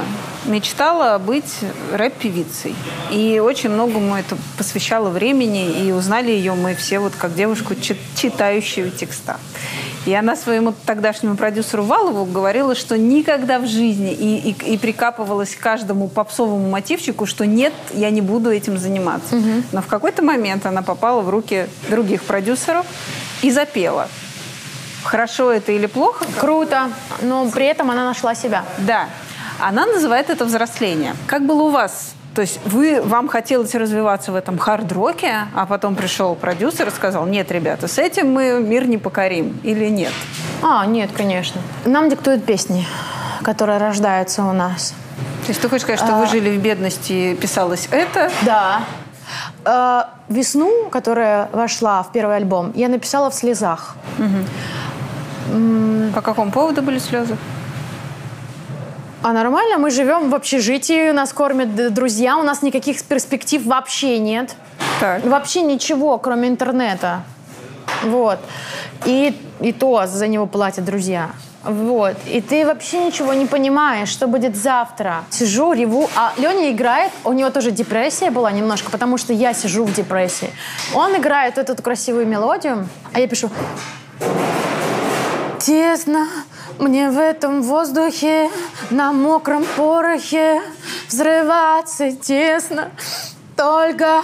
мечтала быть рэп-певицей. И очень многому это посвящало времени. И узнали ее мы все вот как девушку, чит- читающую текста. И она своему тогдашнему продюсеру Валову говорила, что никогда в жизни и, и, и прикапывалась к каждому попсовому мотивчику, что нет, я не буду этим заниматься. Но в какой-то момент она попала в руки других продюсеров и запела. Хорошо это или плохо? Круто. Но при этом она нашла себя. Да. Она называет это взросление. Как было у вас? То есть вы, вам хотелось развиваться в этом хард-роке, а потом пришел продюсер и сказал, нет, ребята, с этим мы мир не покорим или нет? А, нет, конечно. Нам диктуют песни, которые рождаются у нас. То есть ты хочешь сказать, что вы жили в бедности, писалось это? Да. Э, «Весну», которая вошла в первый альбом, я написала в слезах. По какому поводу были слезы? А нормально, мы живем в общежитии, нас кормят друзья, у нас никаких перспектив вообще нет. Так. Вообще ничего, кроме интернета. Вот. И, и то за него платят друзья. Вот. И ты вообще ничего не понимаешь, что будет завтра. Сижу, реву. А Леня играет, у него тоже депрессия была немножко, потому что я сижу в депрессии. Он играет эту красивую мелодию, а я пишу Тесно мне в этом воздухе, на мокром порохе взрываться тесно. Только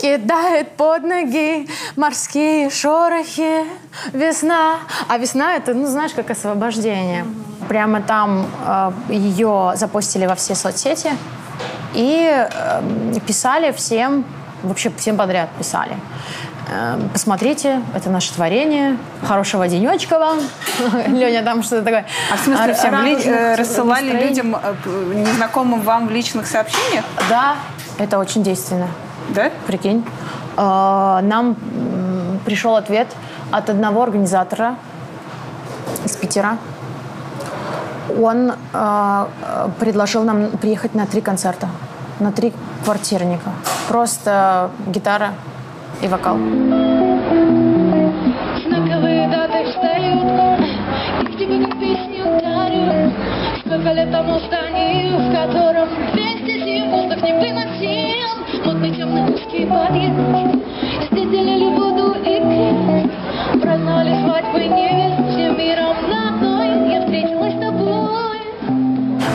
кидает под ноги морские шорохи. Весна. А весна это, ну, знаешь, как освобождение. Прямо там э, ее запустили во все соцсети и э, писали всем, вообще всем подряд писали. Э, Посмотрите, это наше творение. Хорошего денечка вам. *laughs* Леня там что-то такое. А в смысле всем ли- э, рассылали настроений. людям, э, незнакомым вам в личных сообщениях? Да, это очень действенно. Да? Прикинь. Э, Нам пришел ответ от одного организатора из Питера. Он э, предложил нам приехать на три концерта, на три квартирника. Просто гитара и вокал. Знаковые даты встают И к тебе как песню дарю. Сколько лет тому зданию В котором 200 зим Воздух не выносил. Мутный темный узкий подъезд. Здесь делили воду и крест Праздновали свадьбы невест Всем миром на одной. Я встретилась с тобой.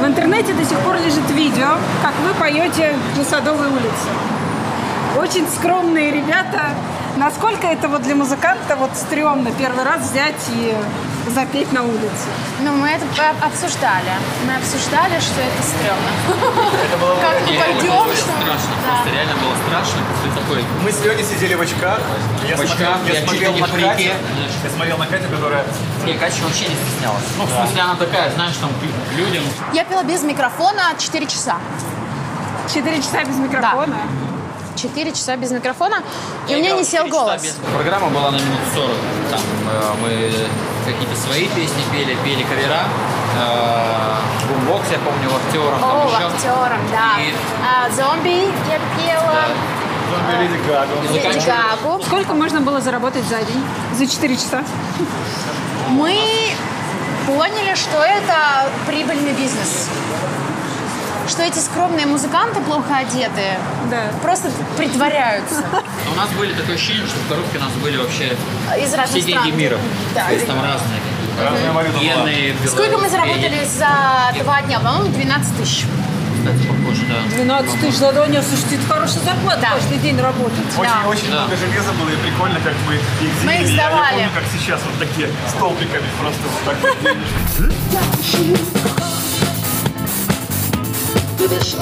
В интернете до сих пор лежит видео, как вы поете на Садовой улице. Очень скромные ребята. Насколько это вот для музыканта вот стрёмно первый раз взять и запеть на улице? Ну, мы это обсуждали. Мы обсуждали, что это стрёмно. Это было Как мы пойдем, было что страшно. Да. Просто реально было страшно. Ты такой Мы с Леней сидели в очках. Я В очках, смотрел, я смотрел не на. Катю. Я смотрел на Катю, которая... И Катя вообще не стеснялась. Ну, в смысле, она такая, знаешь, там, к людям. Я пела без микрофона 4 часа. Четыре часа без микрофона. 4 часа без микрофона, и Я у меня не сел голос. без- Программа была на минут 40. Там э, мы какие-то свои песни пели, пели кавера. Э, бумбокс, я помню, актером. О, там еще. актером, да. И- А, зомби я пела. Зомби Леди Гага. Леди заканчивала. Гагу. Сколько можно было заработать за день? За четыре часа? Мы поняли, что это прибыльный бизнес. Что эти скромные музыканты, плохо одетые, Да. просто притворяются У нас были такое ощущение, что в коробке у нас были вообще из все разных деньги стран. мира. Да. То есть там разные. Разная валюта была. Сколько мы заработали за два дня? По-моему, 12 тысяч. Кстати, похоже, да. 12 тысяч за два дня, слушайте, это хорошая зарплата Да. каждый день работать. Очень, Да. очень Да. много железа было, и прикольно, как мы их Мы их делили. Я- сдавали. Я, помню, как сейчас, вот такие столбиками просто вот так вот делишь.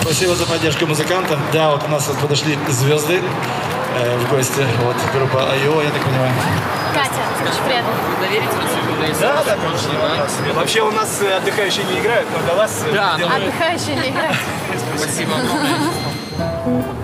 Спасибо за поддержку музыкантам. Да, вот у нас вот подошли звезды э, в гости. Вот группа Айо, я так понимаю. Катя, очень приятно. Да, да, конечно. Вообще у нас э, отдыхающие не играют, но для вас... э, Да, ну, Отдыхающие не играют. спасибо огромное.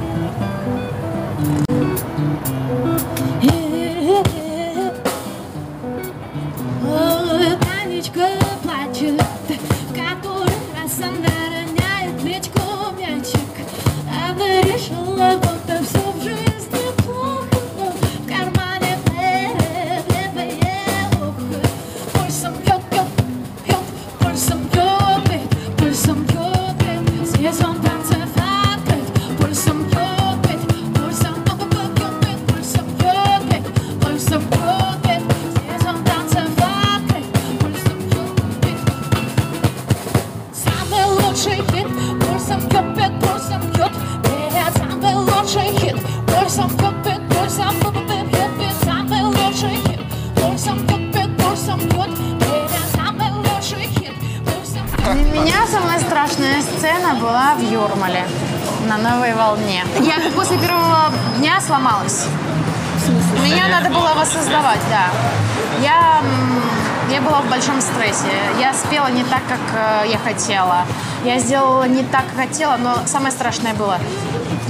Сломалась. Меня надо было воссоздавать, да. Я, я была в большом стрессе. Я спела не так, как э, я хотела. Я сделала не так, как хотела, но самое страшное было,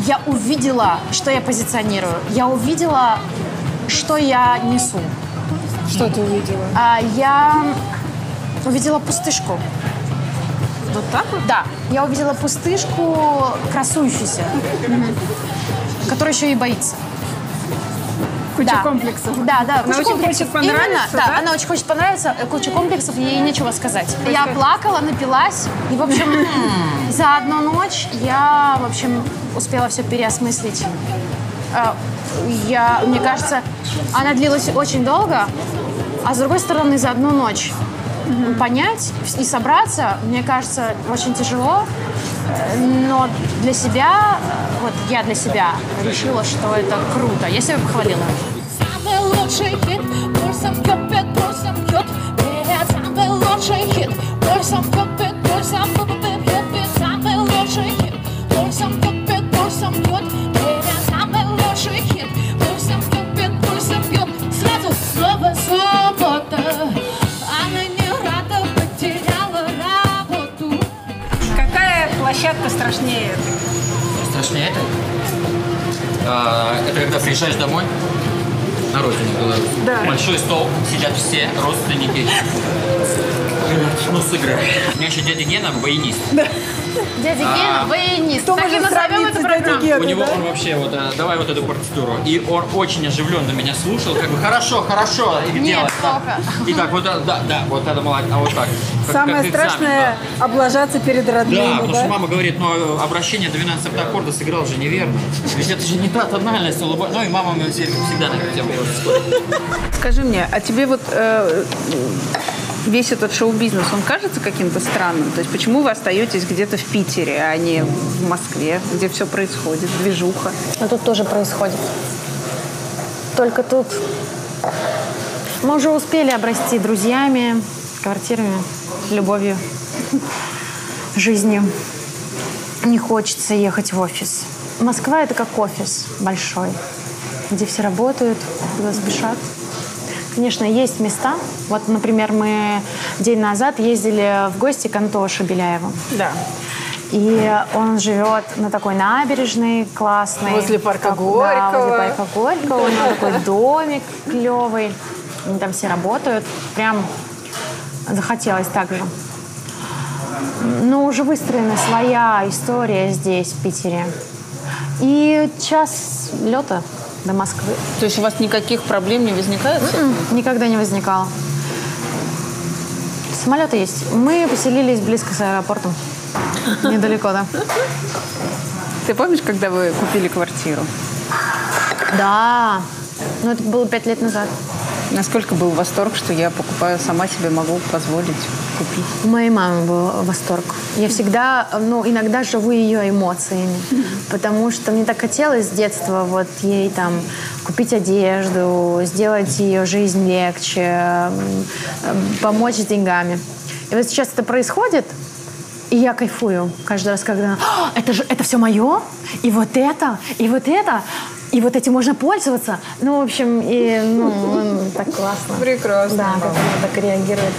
я увидела, что я позиционирую. Я увидела, что я несу. Что ты увидела? А я увидела пустышку. Вот так вот? Да, я увидела пустышку, красующуюся, которая еще и боится. Куча Да. комплексов. Да, да, Она куча очень комплексов. хочет понравиться, Именно, да, да? она очень хочет понравиться, э, куча комплексов, ей нечего сказать. Я плакала, напилась, и, в общем, *laughs* за одну ночь я, в общем, успела все переосмыслить. Э, Я, мне кажется, она длилась очень долго, а с другой стороны, за одну ночь понять и собраться, мне кажется, очень тяжело. Э, Но для себя, вот я для себя решила, что это круто. Я себя похвалила. Самый лучший хит, пульсом бьет, пульсом бьет. Самый лучший хит, пульсом бьет, пульсом бьет. Приезжаешь домой на родину Беларусь. Да. Большой стол, сидят все родственники. *laughs* Ну, сыграй. У меня еще дядя Гена баянист. Дядя Гена, баянист. Кто Так и может назовем эту сравниться с дядей программу. Геной, У него да? он вообще вот, а, давай вот эту партитуру. И он очень оживленно меня слушал, как бы хорошо, хорошо. И Нет, делать. И так, вот, это, да, да, вот это молодец, а вот так. Как- Самое как экзамен, страшное облажаться перед родными, Да, потому да? что мама говорит, ну обращение 12 септаккорда сыграл же неверно. Ведь это же не та тональность Ну и мама мне все- всегда на эту тему спорит. Скажи мне, а тебе вот э, весь этот шоу-бизнес, он кажется каким-то странным? То есть почему вы остаетесь где-то в Питере, а не в Москве, где все происходит, движуха? Но тут тоже происходит. Только тут мы уже успели обрасти друзьями, квартирами, любовью, жизнью. Не хочется ехать в офис. Москва — это как офис большой, где все работают, куда спешат. Конечно, есть места. Вот, например, мы день назад ездили в гости к Антоше Беляеву. Да. И он живет на такой набережной классной. Возле парка Как- Да, Горького. возле парка Горького. У него такой *laughs* домик клевый. Они там все работают. Прям захотелось так же. Но уже выстроена своя история здесь, в Питере. И час лета до Москвы. То есть у вас никаких проблем не возникает? этим? Никогда не возникало. Самолеты есть. Мы поселились близко с аэропортом. Недалеко, да. Ты помнишь, когда вы купили квартиру? Да. Но это было пять лет назад. Насколько был восторг, что я покупаю сама себе могу позволить купить? У моей мамы был восторг. Я всегда, ну, иногда живу ее эмоциями. Потому что мне так хотелось с детства вот ей там купить одежду, сделать ее жизнь легче, помочь с деньгами. И вот сейчас это происходит, и я кайфую каждый раз, когда «А, это же это все мое, и вот это, и вот это, и вот этим можно пользоваться. Ну, в общем, и ну, так классно. Прекрасно. Да, как она так реагирует.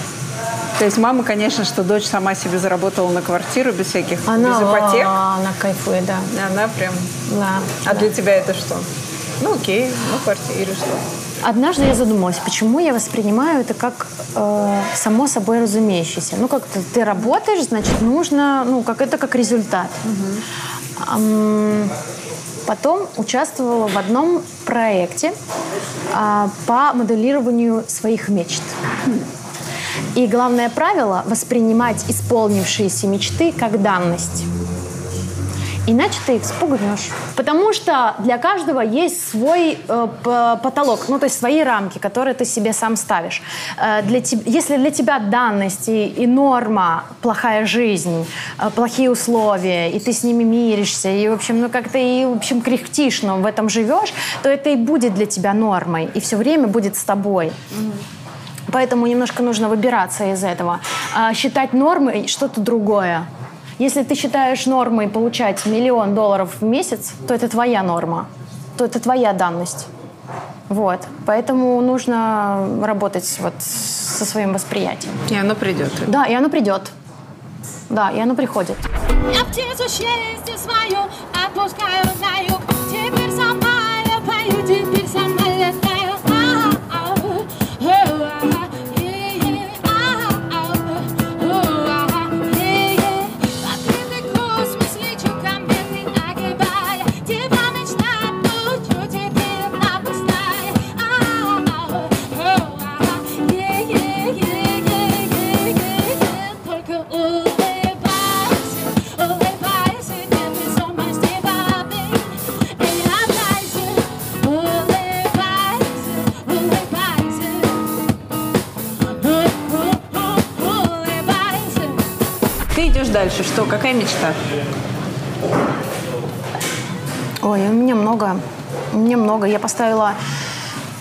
То есть мама, конечно, что дочь сама себе заработала на квартиру без всяких, Она, без ипотек. она кайфует, да. Она прям... да. А для тебя это что? Ну окей, ну квартира что? Однажды я задумалась, почему я воспринимаю это как э, само собой разумеющееся. Ну, как-то ты работаешь, значит, нужно, ну, как это как результат. Ам, потом участвовала в одном проекте а, по моделированию своих мечт. И главное правило – воспринимать исполнившиеся мечты как данность. Иначе ты их спугнешь. Потому что для каждого есть свой э, потолок, ну то есть свои рамки, которые ты себе сам ставишь. Э, для теб- если для тебя данность и, и норма плохая жизнь, э, плохие условия, и ты с ними миришься, и в общем, ну как-то и в общем кряхтишь, но в этом живешь, то это и будет для тебя нормой, и все время будет с тобой. Поэтому немножко нужно выбираться из этого. А считать нормой что-то другое. Если ты считаешь нормой получать миллион долларов в месяц, то это твоя норма, то это твоя данность. Вот. Поэтому нужно работать вот со своим восприятием. И оно придет. Да, и оно придет. Да, и оно приходит. Я птицу счастье свою отпускаю на юг. Теперь сама я пою, теперь дальше. Что? Какая мечта? Ой, у меня много. У меня много. Я поставила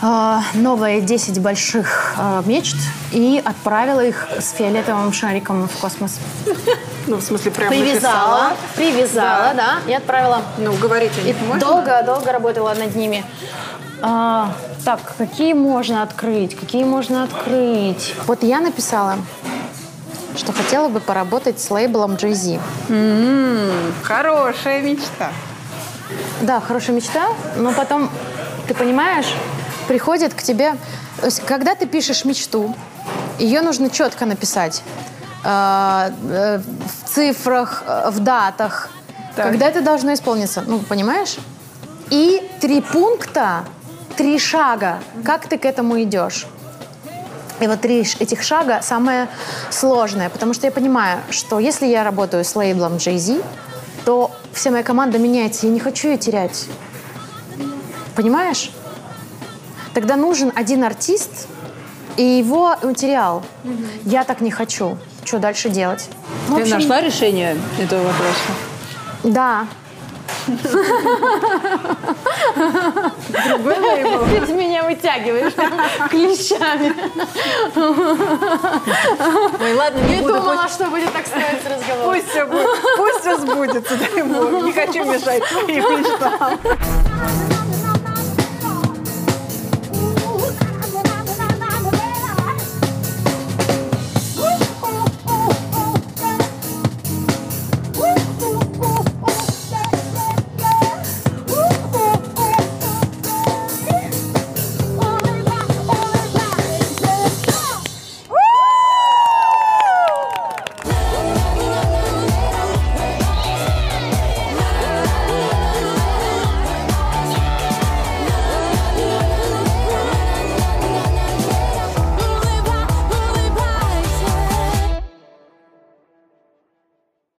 э, новые 10 больших э, мечт и отправила их с фиолетовым шариком в космос. *laughs* Ну, в смысле, прям Привязала, написала? привязала, да, и отправила. Ну, говорить о И можно? долго, долго работала над ними. А, так, какие можно открыть? Какие можно открыть? Вот я написала, что хотела бы поработать с лейблом Jay-Z. М, Хорошая мечта. Да, хорошая мечта, но потом, ты понимаешь, приходит к тебе... То есть, когда ты пишешь мечту, ее нужно четко написать. э, э, в цифрах, э, в датах. Так. Когда это должно исполниться, ну, понимаешь? И три пункта, три шага, как ты к этому идешь. И вот три этих шага самое сложное, потому что я понимаю, что если я работаю с лейблом Jay-Z, то вся моя команда меняется, я не хочу ее терять. Понимаешь? Тогда нужен один артист и его материал. Я так не хочу. Что дальше делать? Ну, Ты общем, нашла решение этого вопроса? Да. Ты меня вытягиваешь клещами. Ой, ладно, не Не буду. думала, что будет так строиться разговор. Пусть все будет. Пусть все сбудется, дай бог. Не хочу мешать твоим мечтам.